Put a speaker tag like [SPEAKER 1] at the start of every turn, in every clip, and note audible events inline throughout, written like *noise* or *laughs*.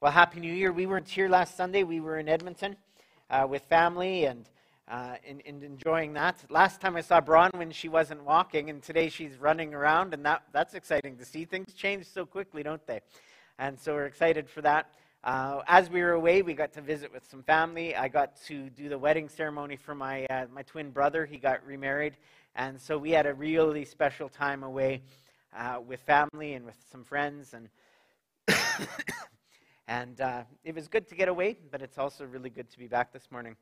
[SPEAKER 1] Well, Happy New Year. We weren't here last Sunday. We were in Edmonton uh, with family and, uh, and, and, enjoying that. Last time I saw Bronwyn, she wasn't walking, and today she's running around, and that, that's exciting to see. Things change so quickly, don't they? And so we're excited for that. Uh, as we were away, we got to visit with some family. I got to do the wedding ceremony for my, uh, my twin brother. He got remarried. And so we had a really special time away uh, with family and with some friends. And And uh, it was good to get away, but it's also really good to be back this morning.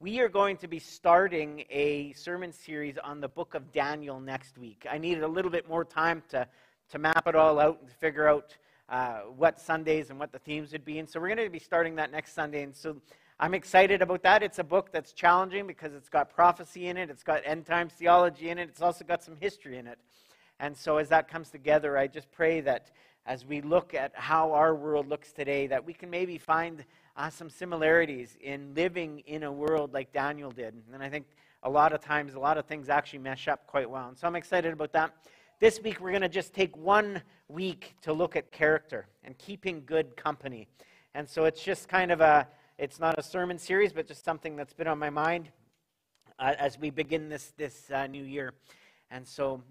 [SPEAKER 1] We are going to be starting a sermon series on the book of Daniel next week. I needed a little bit more time to, to map it all out and to figure out uh, what Sundays and what the themes would be. And so we're going to be starting that next Sunday. And so I'm excited about that. It's a book that's challenging because it's got prophecy in it, it's got end times theology in it, it's also got some history in it. And so as that comes together, I just pray that as we look at how our world looks today, that we can maybe find uh, some similarities in living in a world like Daniel did. And I think a lot of times, a lot of things actually mesh up quite well. And so I'm excited about that. This week, we're going to just take one week to look at character and keeping good company. And so it's just kind of a, it's not a sermon series, but just something that's been on my mind uh, as we begin this, this uh, new year. And so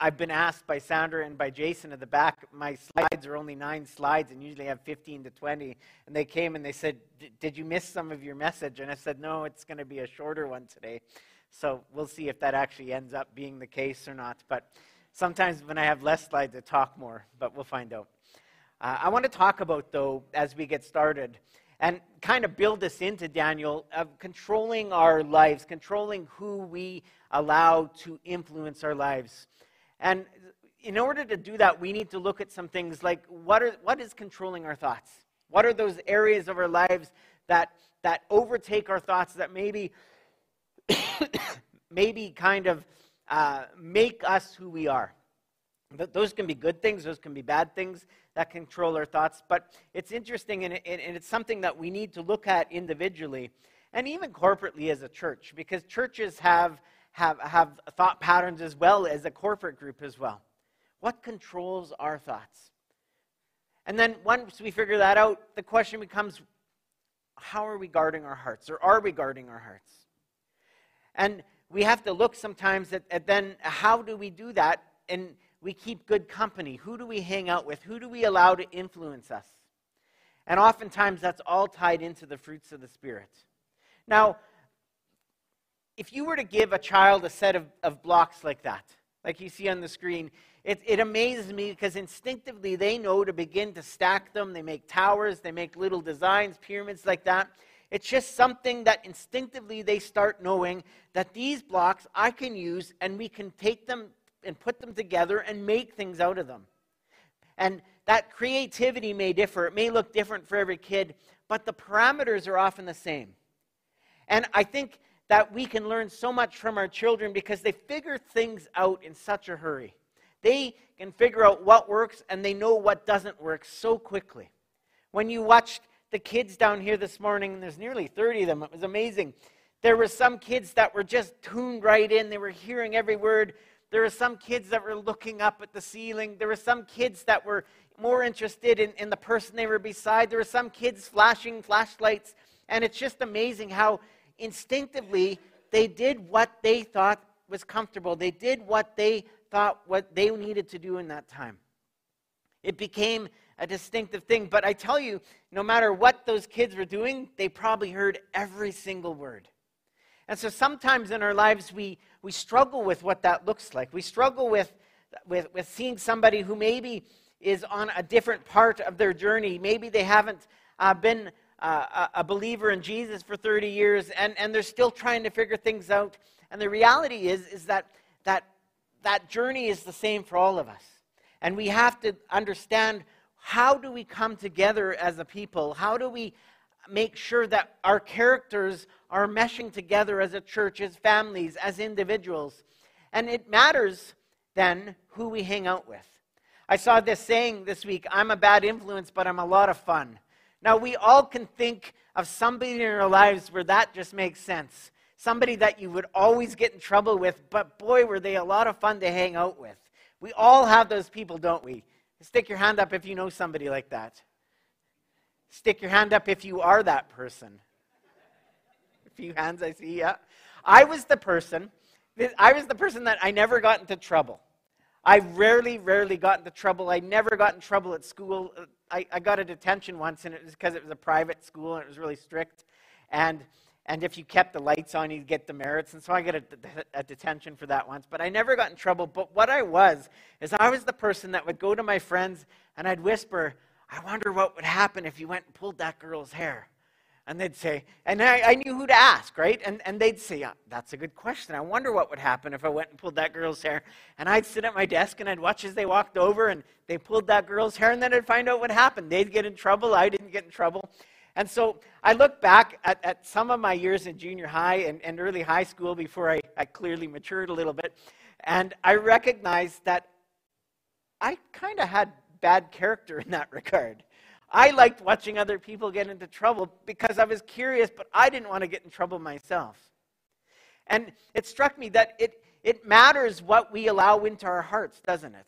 [SPEAKER 1] I've been asked by Sandra and by Jason at the back, my slides are only nine slides and usually have 15 to 20. And they came and they said, Did you miss some of your message? And I said, No, it's going to be a shorter one today. So we'll see if that actually ends up being the case or not. But sometimes when I have less slides, I talk more, but we'll find out. Uh, I want to talk about, though, as we get started, and kind of build this into Daniel of controlling our lives, controlling who we allow to influence our lives. And in order to do that, we need to look at some things like what, are, what is controlling our thoughts? What are those areas of our lives that, that overtake our thoughts that maybe, *coughs* maybe kind of uh, make us who we are? Those can be good things, those can be bad things that control our thoughts. But it's interesting and, and it's something that we need to look at individually and even corporately as a church because churches have have, have thought patterns as well as a corporate group as well. What controls our thoughts? And then once we figure that out, the question becomes how are we guarding our hearts? Or are we guarding our hearts? And we have to look sometimes at, at then how do we do that? And we keep good company. Who do we hang out with? Who do we allow to influence us? And oftentimes that's all tied into the fruits of the Spirit. Now, if you were to give a child a set of, of blocks like that, like you see on the screen, it, it amazes me because instinctively they know to begin to stack them. They make towers, they make little designs, pyramids like that. It's just something that instinctively they start knowing that these blocks I can use and we can take them and put them together and make things out of them. And that creativity may differ, it may look different for every kid, but the parameters are often the same. And I think that we can learn so much from our children because they figure things out in such a hurry. They can figure out what works and they know what doesn't work so quickly. When you watched the kids down here this morning, there's nearly 30 of them, it was amazing. There were some kids that were just tuned right in, they were hearing every word. There were some kids that were looking up at the ceiling. There were some kids that were more interested in, in the person they were beside. There were some kids flashing flashlights. And it's just amazing how instinctively, they did what they thought was comfortable. They did what they thought what they needed to do in that time. It became a distinctive thing. But I tell you, no matter what those kids were doing, they probably heard every single word. And so sometimes in our lives, we, we struggle with what that looks like. We struggle with, with, with seeing somebody who maybe is on a different part of their journey. Maybe they haven't uh, been uh, a believer in Jesus for 30 years, and, and they're still trying to figure things out. And the reality is, is that, that that journey is the same for all of us. And we have to understand how do we come together as a people? How do we make sure that our characters are meshing together as a church, as families, as individuals? And it matters then who we hang out with. I saw this saying this week I'm a bad influence, but I'm a lot of fun. Now, we all can think of somebody in our lives where that just makes sense. Somebody that you would always get in trouble with, but boy, were they a lot of fun to hang out with. We all have those people, don't we? Stick your hand up if you know somebody like that. Stick your hand up if you are that person. A few hands I see, yeah. I was the person, I was the person that I never got into trouble. I rarely, rarely got into trouble. I never got in trouble at school. I, I got a detention once, and it was because it was a private school and it was really strict. And, and if you kept the lights on, you'd get demerits. And so I got a, a detention for that once. But I never got in trouble. But what I was, is I was the person that would go to my friends and I'd whisper, I wonder what would happen if you went and pulled that girl's hair. And they'd say, and I, I knew who to ask, right? And, and they'd say, yeah, That's a good question. I wonder what would happen if I went and pulled that girl's hair. And I'd sit at my desk and I'd watch as they walked over and they pulled that girl's hair, and then I'd find out what happened. They'd get in trouble. I didn't get in trouble. And so I look back at, at some of my years in junior high and, and early high school before I, I clearly matured a little bit. And I recognize that I kind of had bad character *laughs* in that regard. I liked watching other people get into trouble because I was curious, but I didn't want to get in trouble myself. And it struck me that it, it matters what we allow into our hearts, doesn't it?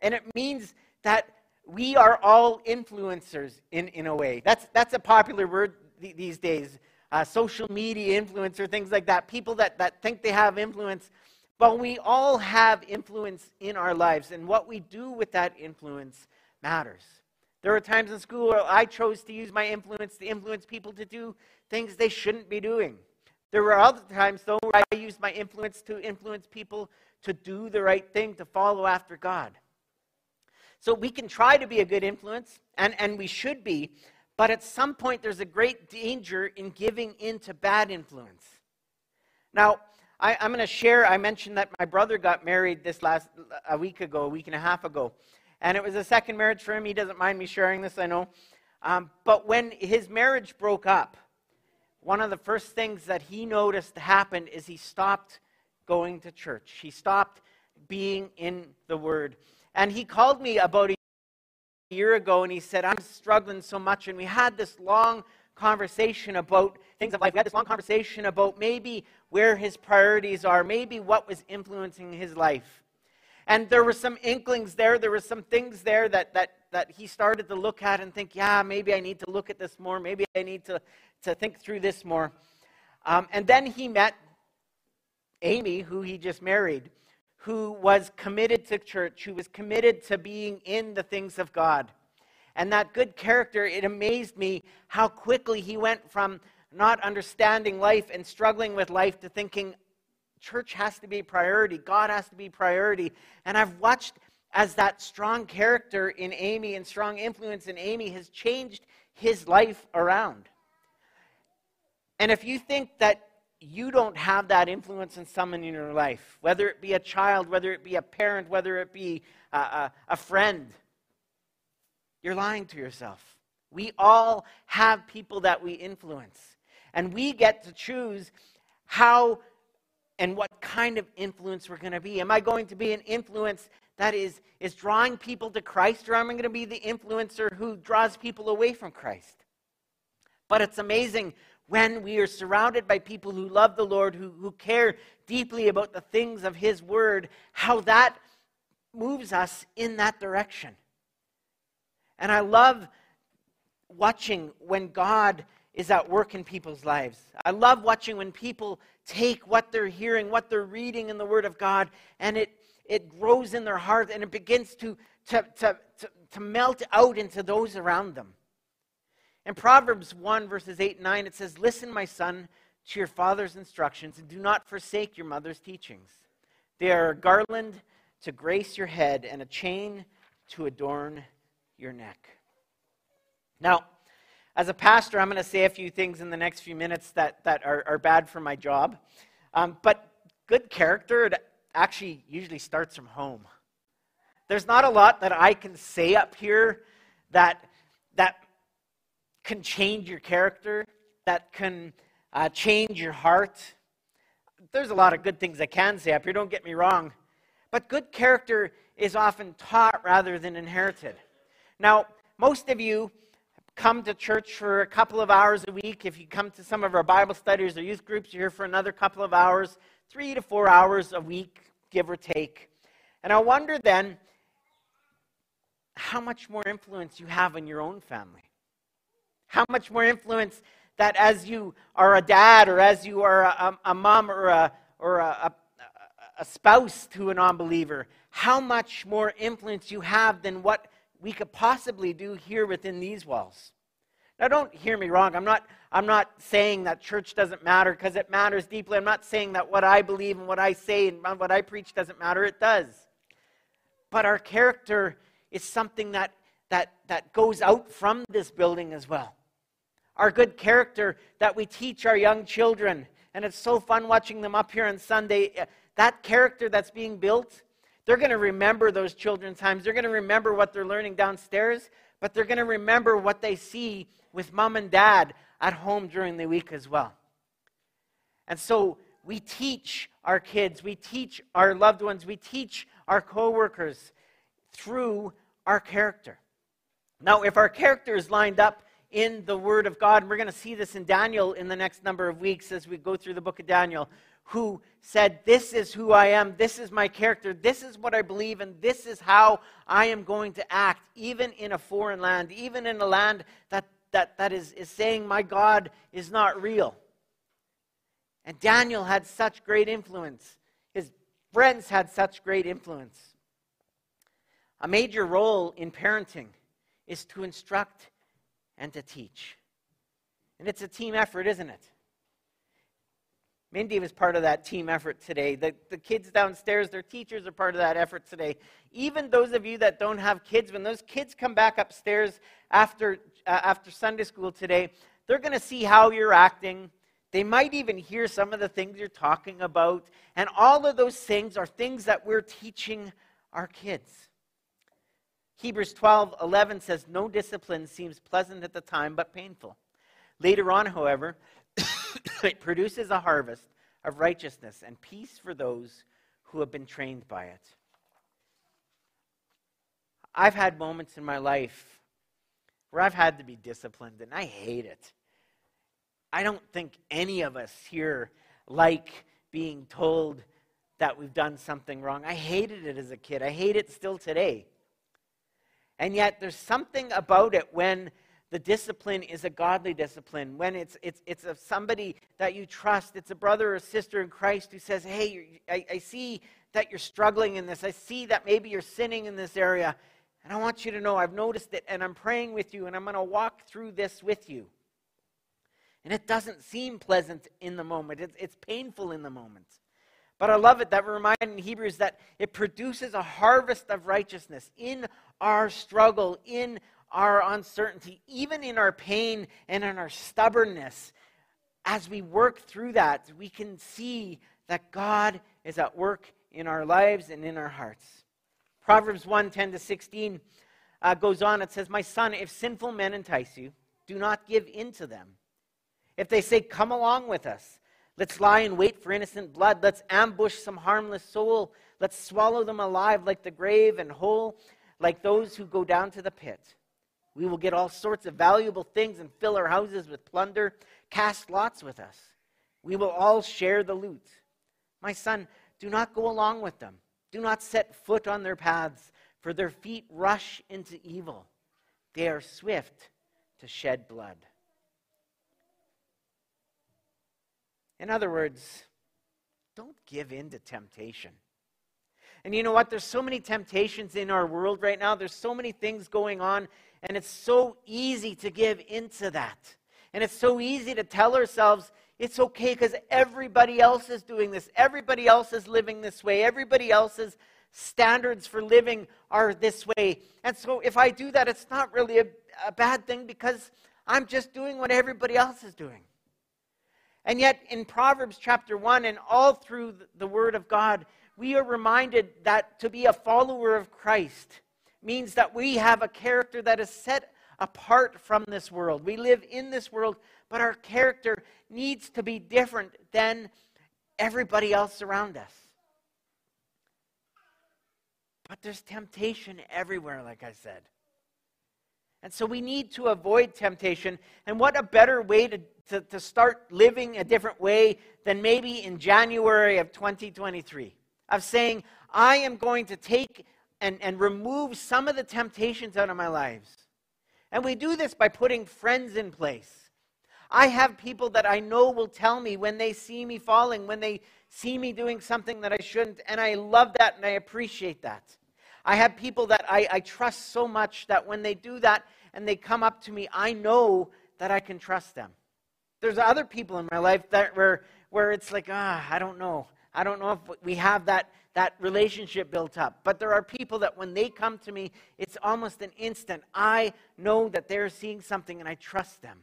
[SPEAKER 1] And it means that we are all influencers in, in a way. That's, that's a popular word th- these days. Uh, social media influencer, things like that. People that, that think they have influence. But we all have influence in our lives. And what we do with that influence matters. There were times in school where I chose to use my influence to influence people to do things they shouldn't be doing. There were other times, though, where I used my influence to influence people to do the right thing, to follow after God. So we can try to be a good influence, and, and we should be, but at some point there's a great danger in giving in to bad influence. Now, I, am going to share, I mentioned that my brother got married this last, a week ago, a week and a half ago. And it was a second marriage for him. He doesn't mind me sharing this, I know. Um, but when his marriage broke up, one of the first things that he noticed happened is he stopped going to church. He stopped being in the Word. And he called me about a year ago and he said, I'm struggling so much. And we had this long conversation about things of life. We had this long conversation about maybe where his priorities are, maybe what was influencing his life. And there were some inklings there, there were some things there that, that, that he started to look at and think, yeah, maybe I need to look at this more, maybe I need to, to think through this more. Um, and then he met Amy, who he just married, who was committed to church, who was committed to being in the things of God. And that good character, it amazed me how quickly he went from not understanding life and struggling with life to thinking, church has to be priority, God has to be priority. And I've watched as that strong character in Amy and strong influence in Amy has changed his life around. And if you think that you don't have that influence in someone in your life, whether it be a child, whether it be a parent, whether it be a, a, a friend, you're lying to yourself. We all have people that we influence. And we get to choose how and what kind of influence we're going to be. Am I going to be an influence that is, is drawing people to Christ, or am I going to be the influencer who draws people away from Christ? But it's amazing when we are surrounded by people who love the Lord, who, who care deeply about the things of His Word, how that moves us in that direction. And I love watching when God is at work in people's lives. I love watching when people take what they're hearing, what they're reading in the Word of God, and it, it grows in their heart and it begins to, to, to, to, to melt out into those around them. In Proverbs 1, verses 8 and 9, it says, Listen, my son, to your father's instructions, and do not forsake your mother's teachings. They are a garland to grace your head and a chain to adorn your neck. Now, as a pastor, I'm going to say a few things in the next few minutes that, that are, are bad for my job. Um, but good character, actually usually starts from home. There's not a lot that I can say up here that, that can change your character, that can uh, change your heart. There's a lot of good things I can say up here, don't get me wrong. But good character is often taught rather than inherited. Now, most of you come to church for a couple of hours a week. If you come to some of our Bible studies or youth groups, you're here for another couple of hours, three to four hours a week, give or take. And I wonder then how much more influence you have in your own family. How much more influence that as you are a dad or as you are a, a mom or a, or a, a spouse to an unbeliever, how much more influence you have than what we could possibly do here within these walls. Now, don't hear me wrong. I'm not, I'm not saying that church doesn't matter because it matters deeply. I'm not saying that what I believe and what I say and what I preach doesn't matter. It does. But our character is something that, that, that goes out from this building as well. Our good character that we teach our young children. And it's so fun watching them up here on Sunday. Eh, that character that's being built, they're going to remember those children's times. They're going to remember what they're learning downstairs, but they're going to remember what they see with mom and dad at home during the week as well. And so we teach our kids, we teach our loved ones, we teach our coworkers through our character. Now, if our character is lined up in the Word of God, and we're going to see this in Daniel in the next number of weeks as we go through the book of Daniel, who said, This is who I am, this is my character, this is what I believe, and this is how I am going to act, even in a foreign land, even in a land that that, that is, is saying, My God is not real. And Daniel had such great influence. His friends had such great influence. A major role in parenting is to instruct and to teach. And it's a team effort, isn't it? Mindy was part of that team effort today. The, the kids downstairs, their teachers are part of that effort today. Even those of you that don't have kids, when those kids come back upstairs after, uh, after Sunday school today, they're going to see how you're acting. They might even hear some of the things you're talking about. And all of those things are things that we're teaching our kids. Hebrews 12 11 says, No discipline seems pleasant at the time, but painful. Later on, however, *coughs* it produces a harvest of righteousness and peace for those who have been trained by it. I've had moments in my life where I've had to be disciplined, and I hate it. I don't think any of us here like being told that we've done something wrong. I hated it as a kid. I hate it still today. And yet, there's something about it when the discipline is a godly discipline, when it's, it's, it's of somebody that you trust, it's a brother or sister in Christ who says, Hey, I, I see that you're struggling in this. I see that maybe you're sinning in this area. And I want you to know I've noticed it, and I'm praying with you, and I'm going to walk through this with you. And it doesn't seem pleasant in the moment, it's, it's painful in the moment. But I love it that we're in Hebrews that it produces a harvest of righteousness in our struggle, in our uncertainty, even in our pain and in our stubbornness, as we work through that, we can see that God is at work in our lives and in our hearts. Proverbs 1 10 to 16 uh, goes on. It says, My son, if sinful men entice you, do not give in to them. If they say, Come along with us, let's lie in wait for innocent blood, let's ambush some harmless soul, let's swallow them alive like the grave and whole, like those who go down to the pit. We will get all sorts of valuable things and fill our houses with plunder. Cast lots with us. We will all share the loot. My son, do not go along with them. Do not set foot on their paths, for their feet rush into evil. They are swift to shed blood. In other words, don't give in to temptation. And you know what? There's so many temptations in our world right now. There's so many things going on and it's so easy to give into that. And it's so easy to tell ourselves it's okay because everybody else is doing this. Everybody else is living this way. Everybody else's standards for living are this way. And so if I do that, it's not really a, a bad thing because I'm just doing what everybody else is doing. And yet, in Proverbs chapter 1 and all through the Word of God, we are reminded that to be a follower of Christ means that we have a character that is set apart from this world. We live in this world, but our character needs to be different than everybody else around us. But there's temptation everywhere, like I said. And so we need to avoid temptation. And what a better way to, to, to, start living a different way than maybe in January of 2023? Of saying, I am going to take and, and remove some of the temptations out of my lives. And we do this by putting friends in place. I have people that I know will tell me when they see me falling, when they see me doing something that I shouldn't, and I love that and I appreciate that. I have people that I, I trust so much that when they do that and they come up to me, I know that I can trust them. There's other people in my life that where, where it's like, ah, I don't know. I don't know if we have that, that relationship built up. But there are people that when they come to me, it's almost an instant. I know that they're seeing something and I trust them.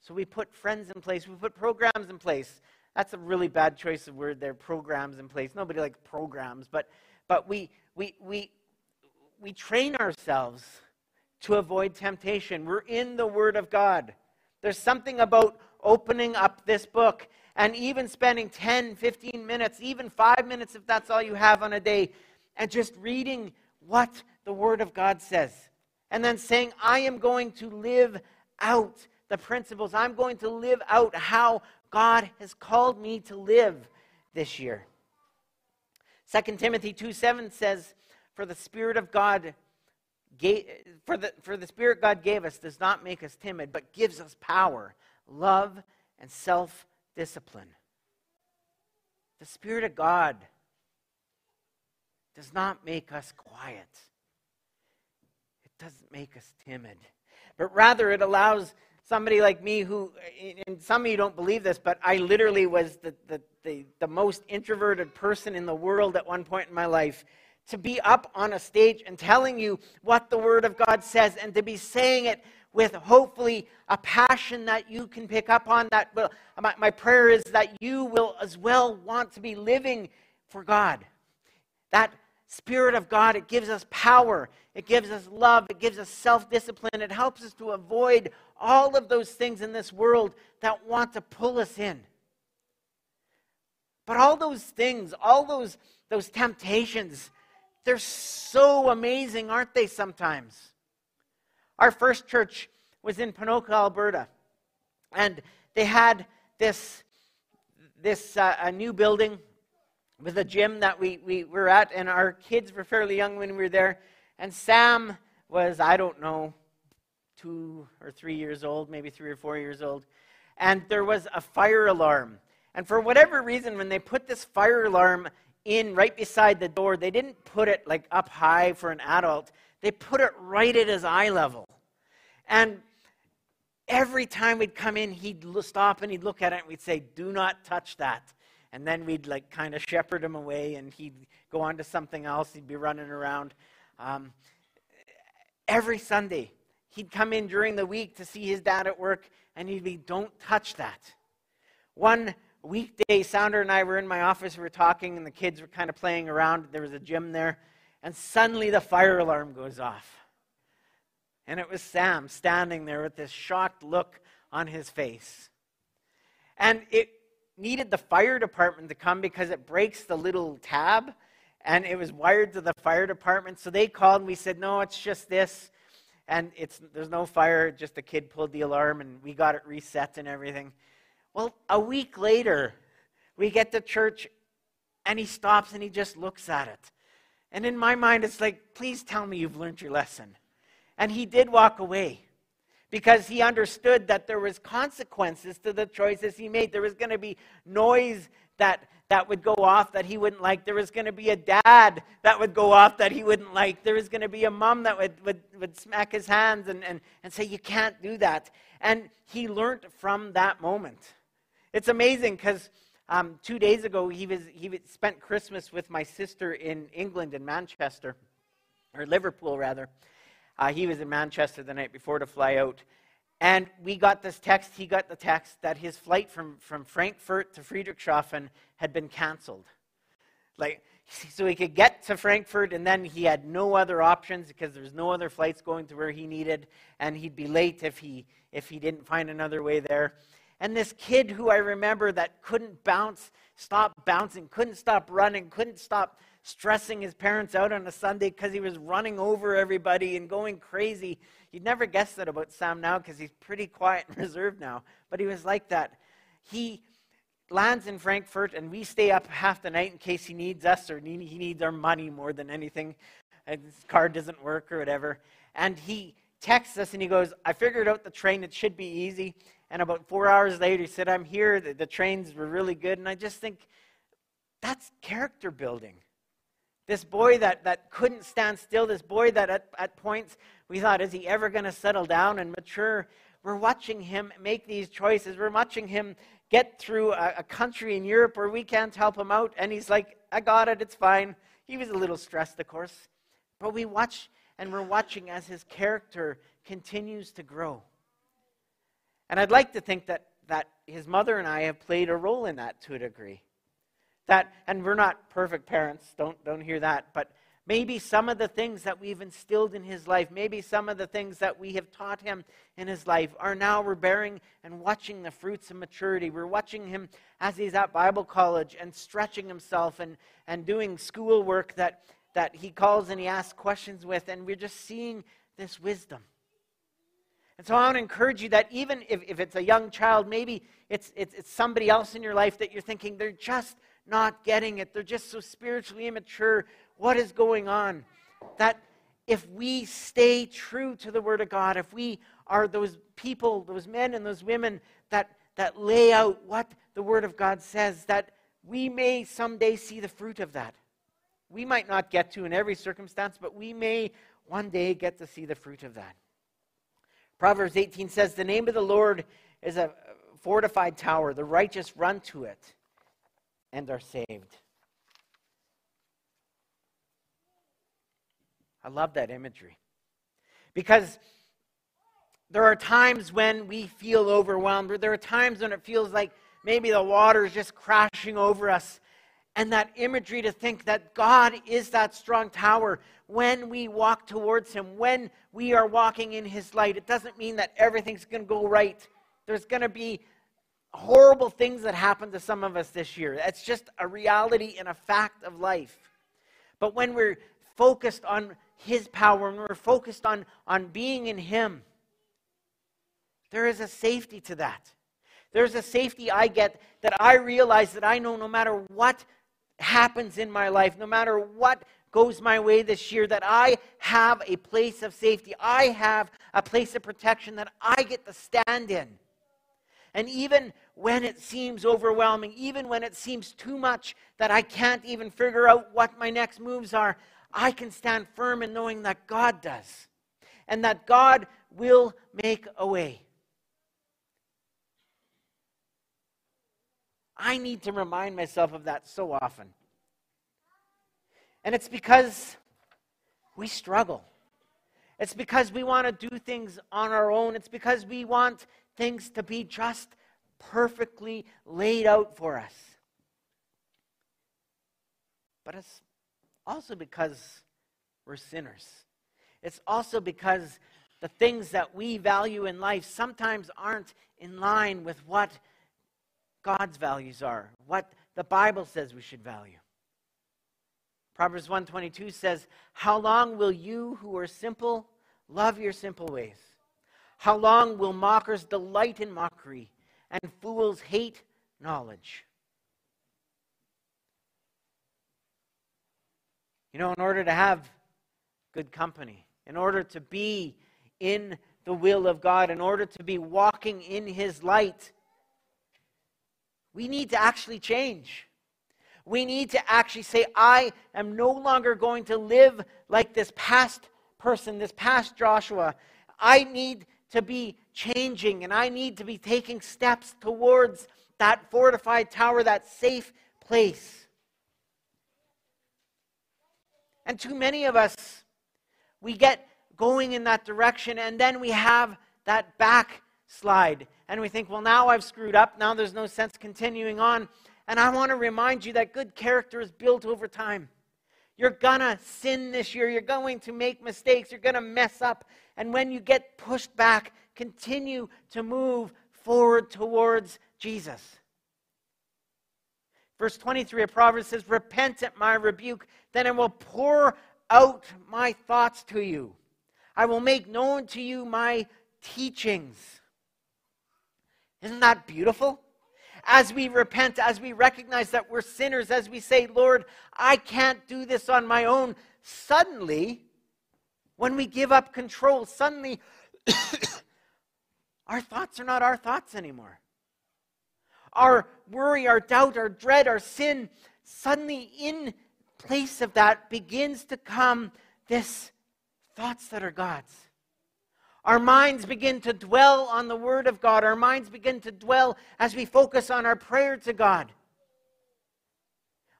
[SPEAKER 1] So we put friends in place, we put programs in place. That's a really bad choice of word there, programs in place. Nobody likes programs, but, but we, we, we, we train ourselves to avoid temptation. We're in the Word of God. There's something about opening up this book and even spending 10, 15 minutes, even five minutes if that's all you have on a day, and just reading what the Word of God says. And then saying, I am going to live out the principles. I'm going to live out how God has called me to live this year. 2 Timothy 2 7 says, For the Spirit of God gave, for, the, for the Spirit God gave us does not make us timid, but gives us power, love, and self discipline. The Spirit of God does not make us quiet, it doesn't make us timid, but rather it allows somebody like me who, and some of you don't believe this, but I literally was the, the, the, the, most introverted person in the world at one point in my life. To be up on a stage and telling you what the Word of God says, and to be saying it with hopefully a passion that you can pick up on. That will, my, my prayer is that you will as well want to be living for God. That Spirit of God, it gives us power, it gives us love, it gives us self discipline, it helps us to avoid all of those things in this world that want to pull us in. But all those things, all those, those temptations, they're so amazing, aren't they, sometimes? Our first church was in Ponoka, Alberta. And they had this, this uh, a new building with a gym that we, we were at, and our kids were fairly young when we were there. And Sam was, I don't know, two or three years old, maybe three or four years old. And there was a fire alarm. And for whatever reason, when they put this fire alarm in right beside the door, they didn't put it like up high for an adult. They put it right at his eye level. And every time we'd come in, he'd stop and he'd look at it and we'd say, Do not touch that. And then we'd like kind of shepherd him away and he'd go on to something else. He'd be running around. Um, every Sunday, he'd come in during the week to see his dad at work and he'd be, Don't touch that. One weekday, Sounder and I were in my office, we were talking, and the kids were kind of playing around. There was a gym there, and suddenly the fire alarm goes off. And it was Sam standing there with this shocked look on his face. And it needed the fire department to come because it breaks the little tab and it was wired to the fire department. So they called and we said, no, it's just this. And it's, there's no fire, just a kid pulled the alarm and we got it reset and everything. Well, a week later, we get to church and he stops and he just looks at it. And in my mind, it's like, please tell me you've learned your lesson. And he did walk away because he understood that there was consequences to the choices he made. There was going to be noise that, that would go off that he wouldn't like. There was going to be a dad that would go off that he wouldn't like. There was going to be a mom that would, would, would smack his hands and, and, and say, You can't do that. And he learned from that moment. It's amazing because um, two days ago, he, was, he spent Christmas with my sister in England, in Manchester, or Liverpool, rather. Uh, he was in Manchester the night before to fly out. And we got this text, he got the text that his flight from, from Frankfurt to Friedrichshafen had been canceled. Like, *laughs* so he could get to Frankfurt, and then he had no other options because there was no other flights going to where he needed, and he'd be late if he, if he didn't find another way there. And this kid who I remember that couldn't bounce, stop bouncing, couldn't stop running, couldn't stop stressing his parents out on a Sunday because he was running over everybody and going crazy. You'd never guess that about Sam now because he's pretty quiet and *laughs* reserved now. But he was like that. He lands in Frankfurt and we stay up half the night in case he needs us or he needs our money more than anything. His car doesn't work or whatever. And he texts us and he goes, I figured out the train. It should be easy. And about four hours later, he said, I'm here. The, the trains were really good. And I just think that's character building. This boy that, that couldn't stand still, this boy that at, at points we thought, is he ever going to settle down and mature? We're watching him make these choices. We're watching him get through a, a country in Europe where we can't help him out. And he's like, I got it, it's fine. He was a little stressed, of course. But we watch and we're watching as his character continues to grow. And I'd like to think that, that his mother and I have played a role in that to a degree. That, and we're not perfect parents, don't, don't hear that, but maybe some of the things that we've instilled in his life, maybe some of the things that we have taught him in his life are now we're bearing and watching the fruits of maturity. We're watching him as he's at Bible college and stretching himself and, and doing schoolwork that, that he calls and he asks questions with, and we're just seeing this wisdom. And so I want to encourage you that even if, if it's a young child, maybe it's, it's, it's somebody else in your life that you're thinking they're just not getting it. They're just so spiritually immature. What is going on? That if we stay true to the Word of God, if we are those people, those men and those women that, that lay out what the Word of God says, that we may someday see the fruit of that. We might not get to in every circumstance, but we may one day get to see the fruit of that. Proverbs 18 says, The name of the Lord is a fortified tower. The righteous run to it and are saved. I love that imagery. Because there are times when we feel overwhelmed, or there are times when it feels like maybe the water is just crashing over us. And that imagery to think that God is that strong tower when we walk towards Him, when we are walking in His light. It doesn't mean that everything's going to go right. There's going to be horrible things that happen to some of us this year. That's just a reality and a fact of life. But when we're focused on His power and we're focused on, on being in Him, there is a safety to that. There's a safety I get that I realize that I know no matter what happens in my life, no matter what goes my way this year, that I have a place of safety. I have a place of protection that I get to stand in. And even when it seems overwhelming, even when it seems too much that I can't even figure out what my next moves are, I can stand firm in knowing that God does and that God will make a way. I need to remind myself of that so often. And it's because we struggle. It's because we want to do things on our own. It's because we want things to be just perfectly laid out for us. But it's also because we're sinners. It's also because the things that we value in life sometimes aren't in line with what God's values are, what the Bible says we should value. Proverbs 122 says, "How long will you who are simple love your simple ways? How long will mockers delight in mockery and fools hate knowledge. You know, in order to have good company, in order to be in the will of God, in order to be walking in His light, we need to actually change. We need to actually say, I am no longer going to live like this past person, this past Joshua. I need to be changing and I need to be taking steps towards that fortified tower, that safe place. And too many of us, we get going in that direction and then we have that backslide and we think, well, now I've screwed up. Now there's no sense continuing on. And I want to remind you that good character is built over time. You're going to sin this year. You're going to make mistakes. You're going to mess up. And when you get pushed back, continue to move forward towards Jesus. Verse 23 of Proverbs says, Repent at my rebuke, then I will pour out my thoughts to you. I will make known to you my teachings. Isn't that beautiful? As we repent, as we recognize that we're sinners, as we say, Lord, I can't do this on my own, suddenly When we give up control, suddenly *coughs* our thoughts are not our thoughts anymore. Our worry, our doubt, our dread, our sin, suddenly in place of that begins to come this thoughts that are God's. Our minds begin to dwell on the Word of God. Our minds begin to dwell as we focus on our prayer to God.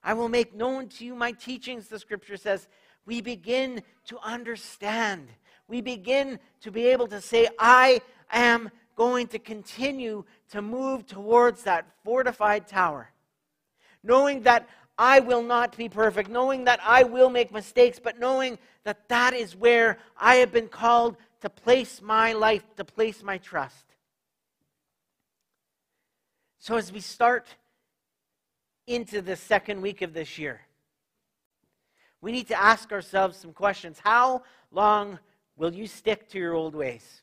[SPEAKER 1] I will make known to you my teachings, the scripture says. We begin to understand. We begin to be able to say, I am going to continue to move towards that fortified tower. Knowing that I will not be perfect, knowing that I will make mistakes, but knowing that that is where I have been called to place my life, to place my trust. So, as we start into the second week of this year, we need to ask ourselves some questions. How long will you stick to your old ways?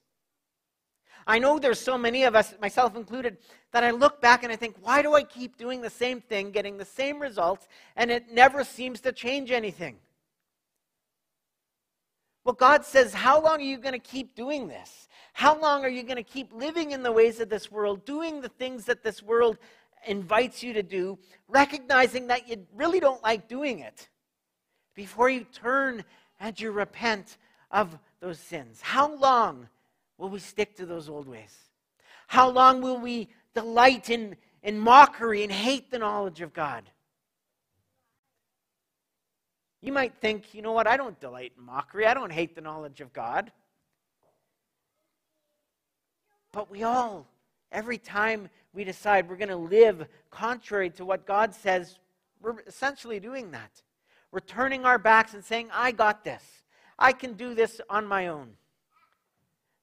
[SPEAKER 1] I know there's so many of us, myself included, that I look back and I think, why do I keep doing the same thing, getting the same results, and it never seems to change anything? Well, God says, How long are you going to keep doing this? How long are you going to keep living in the ways of this world, doing the things that this world invites you to do, recognizing that you really don't like doing it before you turn and you repent of those sins? How long will we stick to those old ways? How long will we delight in, in mockery and hate the knowledge of God? You might think, you know what, I don't delight in mockery. I don't hate the knowledge of God. But we all, every time we decide we're going to live contrary to what God says, we're essentially doing that. We're turning our backs and saying, I got this. I can do this on my own.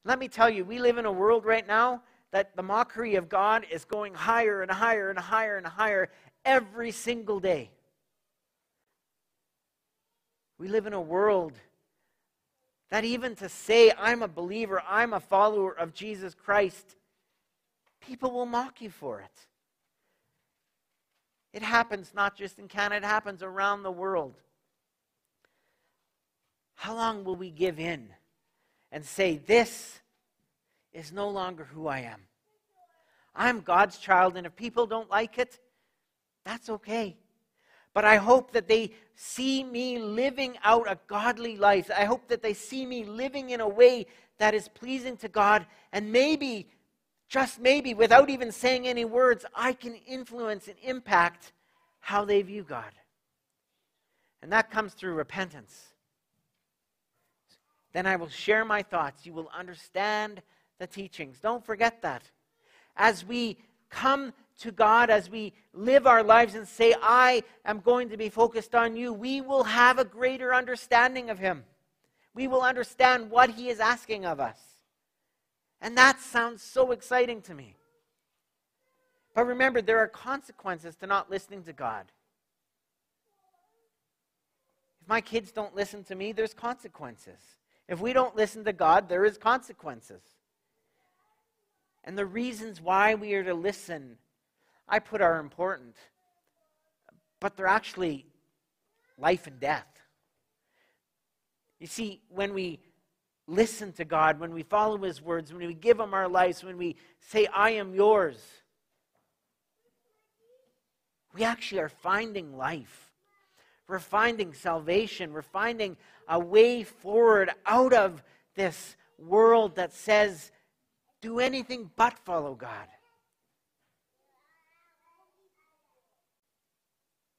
[SPEAKER 1] Let me tell you, we live in a world right now that the mockery of God is going higher and higher and higher and higher every single day. We live in a world that even to say, I'm a believer, I'm a follower of Jesus Christ, people will mock you for it. It happens not just in Canada, it happens around the world. How long will we give in and say, This is no longer who I am? I'm God's child, and if people don't like it, that's okay. But I hope that they see me living out a godly life. I hope that they see me living in a way that is pleasing to God. And maybe, just maybe, without even saying any words, I can influence and impact how they view God. And that comes through repentance. Then I will share my thoughts. You will understand the teachings. Don't forget that. As we come to God, as we live our lives and say, I am going to be focused on you, we will have a greater understanding of Him. We will understand what He is asking of us. And that sounds so exciting to me. But remember, there are consequences to not listening to God. If my kids don't listen to me, there's consequences. If we don't listen to God, there is consequences. And the reasons why we are to listen, I put are important, but they're actually life and death. You see, when we listen to God, when we follow His words, when we give Him our lives, when we say, I am yours, we actually are finding life. We're finding salvation. We're finding a way forward out of this world that says, do anything but follow God.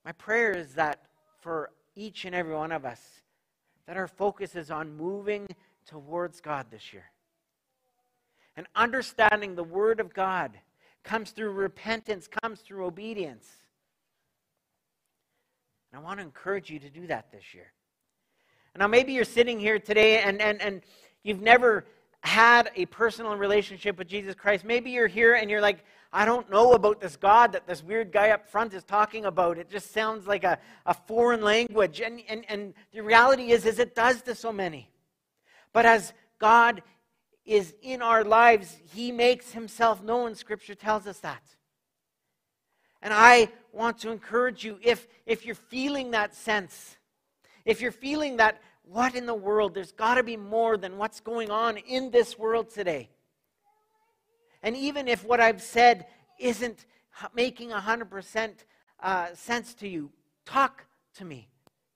[SPEAKER 1] My prayer is that for each and every one of us, that our focus is on moving towards God this year. And understanding the Word of God comes through repentance, comes through obedience. And I want to encourage you to do that this year. Now, maybe you're sitting here today and, and, and you've never had a personal relationship with Jesus Christ. Maybe you're here and you're like, I don't know about this God that this weird guy up front is talking about. It just sounds like a, a foreign language. And, and, and the reality is, is it does to so many. But as God is in our lives, He makes Himself known. Scripture tells us that. And I want to encourage you if, if you're feeling that sense, if you're feeling that what in the world? There's got to be more than what's going on in this world today. And even if what I've said isn't making 100% uh, sense to you, talk to me.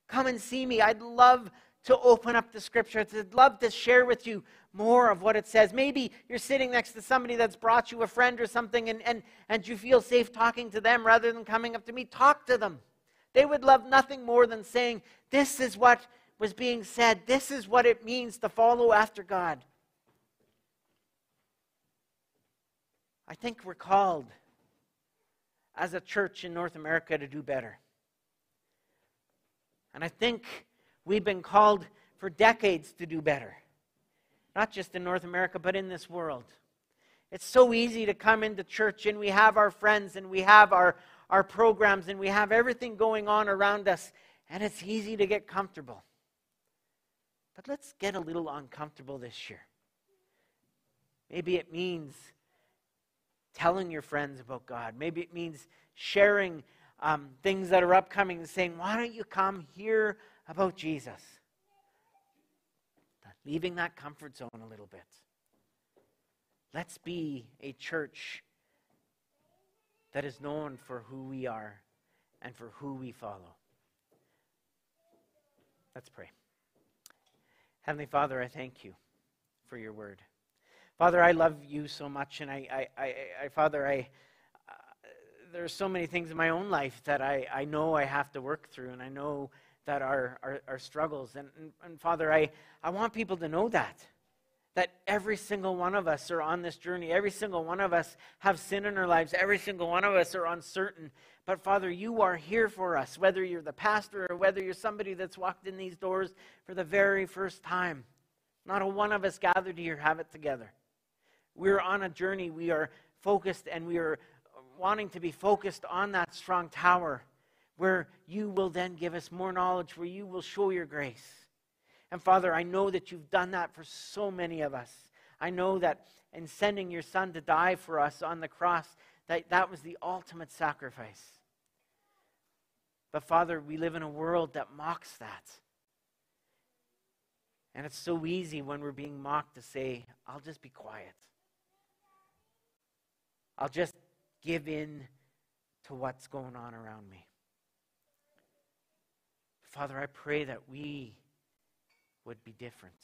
[SPEAKER 1] Come and see me. I'd love to open up the scripture. I'd love to share with you more of what it says. Maybe you're sitting next to somebody that's brought you a friend or something and, and, and you feel safe talking to them rather than coming up to me. Talk to them. They would love nothing more than saying, This is what was being said. This is what it means to follow after God. I think we're called as a church in North America to do better. And I think we've been called for decades to do better, not just in North America, but in this world. It's so easy to come into church and we have our friends and we have our, our programs and we have everything going on around us, and it's easy to get comfortable. But let's get a little uncomfortable this year. Maybe it means telling your friends about God. Maybe it means sharing um, things that are upcoming and saying, why don't you come hear about Jesus? Leaving that comfort zone a little bit. Let's be a church that is known for who we are and for who we follow. Let's pray. Heavenly Father, I thank you for your word. Father, I love you so much, and I, I, I, I Father, I, uh, there's so many things in my own life that I, I know I have to work through, and I know that are, are, are struggles. And, and, and Father, I, I want people to know that. That every single one of us are on this journey. Every single one of us have sin in our lives. Every single one of us are uncertain. But Father, you are here for us, whether you're the pastor or whether you're somebody that's walked in these doors for the very first time. Not a one of us gathered here have it together. We're on a journey. We are focused and we are wanting to be focused on that strong tower where you will then give us more knowledge, where you will show your grace. And Father, I know that you've done that for so many of us. I know that in sending your Son to die for us on the cross, that, that was the ultimate sacrifice. But Father, we live in a world that mocks that. And it's so easy when we're being mocked to say, I'll just be quiet. I'll just give in to what's going on around me. Father, I pray that we would be different.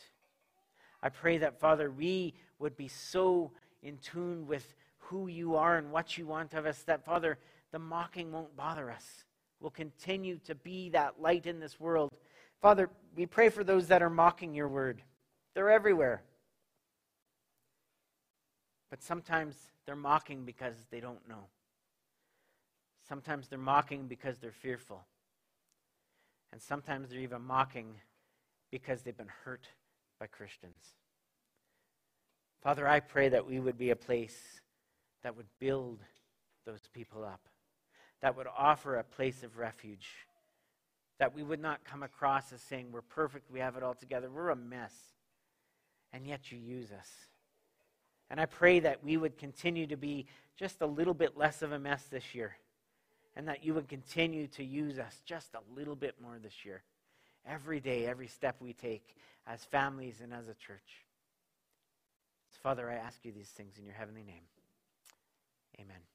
[SPEAKER 1] I pray that, Father, we would be so in tune with who you are and what you want of us that, Father, the mocking won't bother us. We'll continue to be that light in this world. Father, we pray for those that are mocking your word. They're everywhere. But sometimes they're mocking because they don't know. Sometimes they're mocking because they're fearful. And sometimes they're even mocking because they've been hurt by Christians. Father, I pray that we would be a place that would build those people up, that would offer a place of refuge, that we would not come across as saying, We're perfect, we have it all together, we're a mess, and yet you use us. And I pray that we would continue to be just a little bit less of a mess this year. And that you would continue to use us just a little bit more this year. Every day, every step we take as families and as a church. So Father, I ask you these things in your heavenly name. Amen.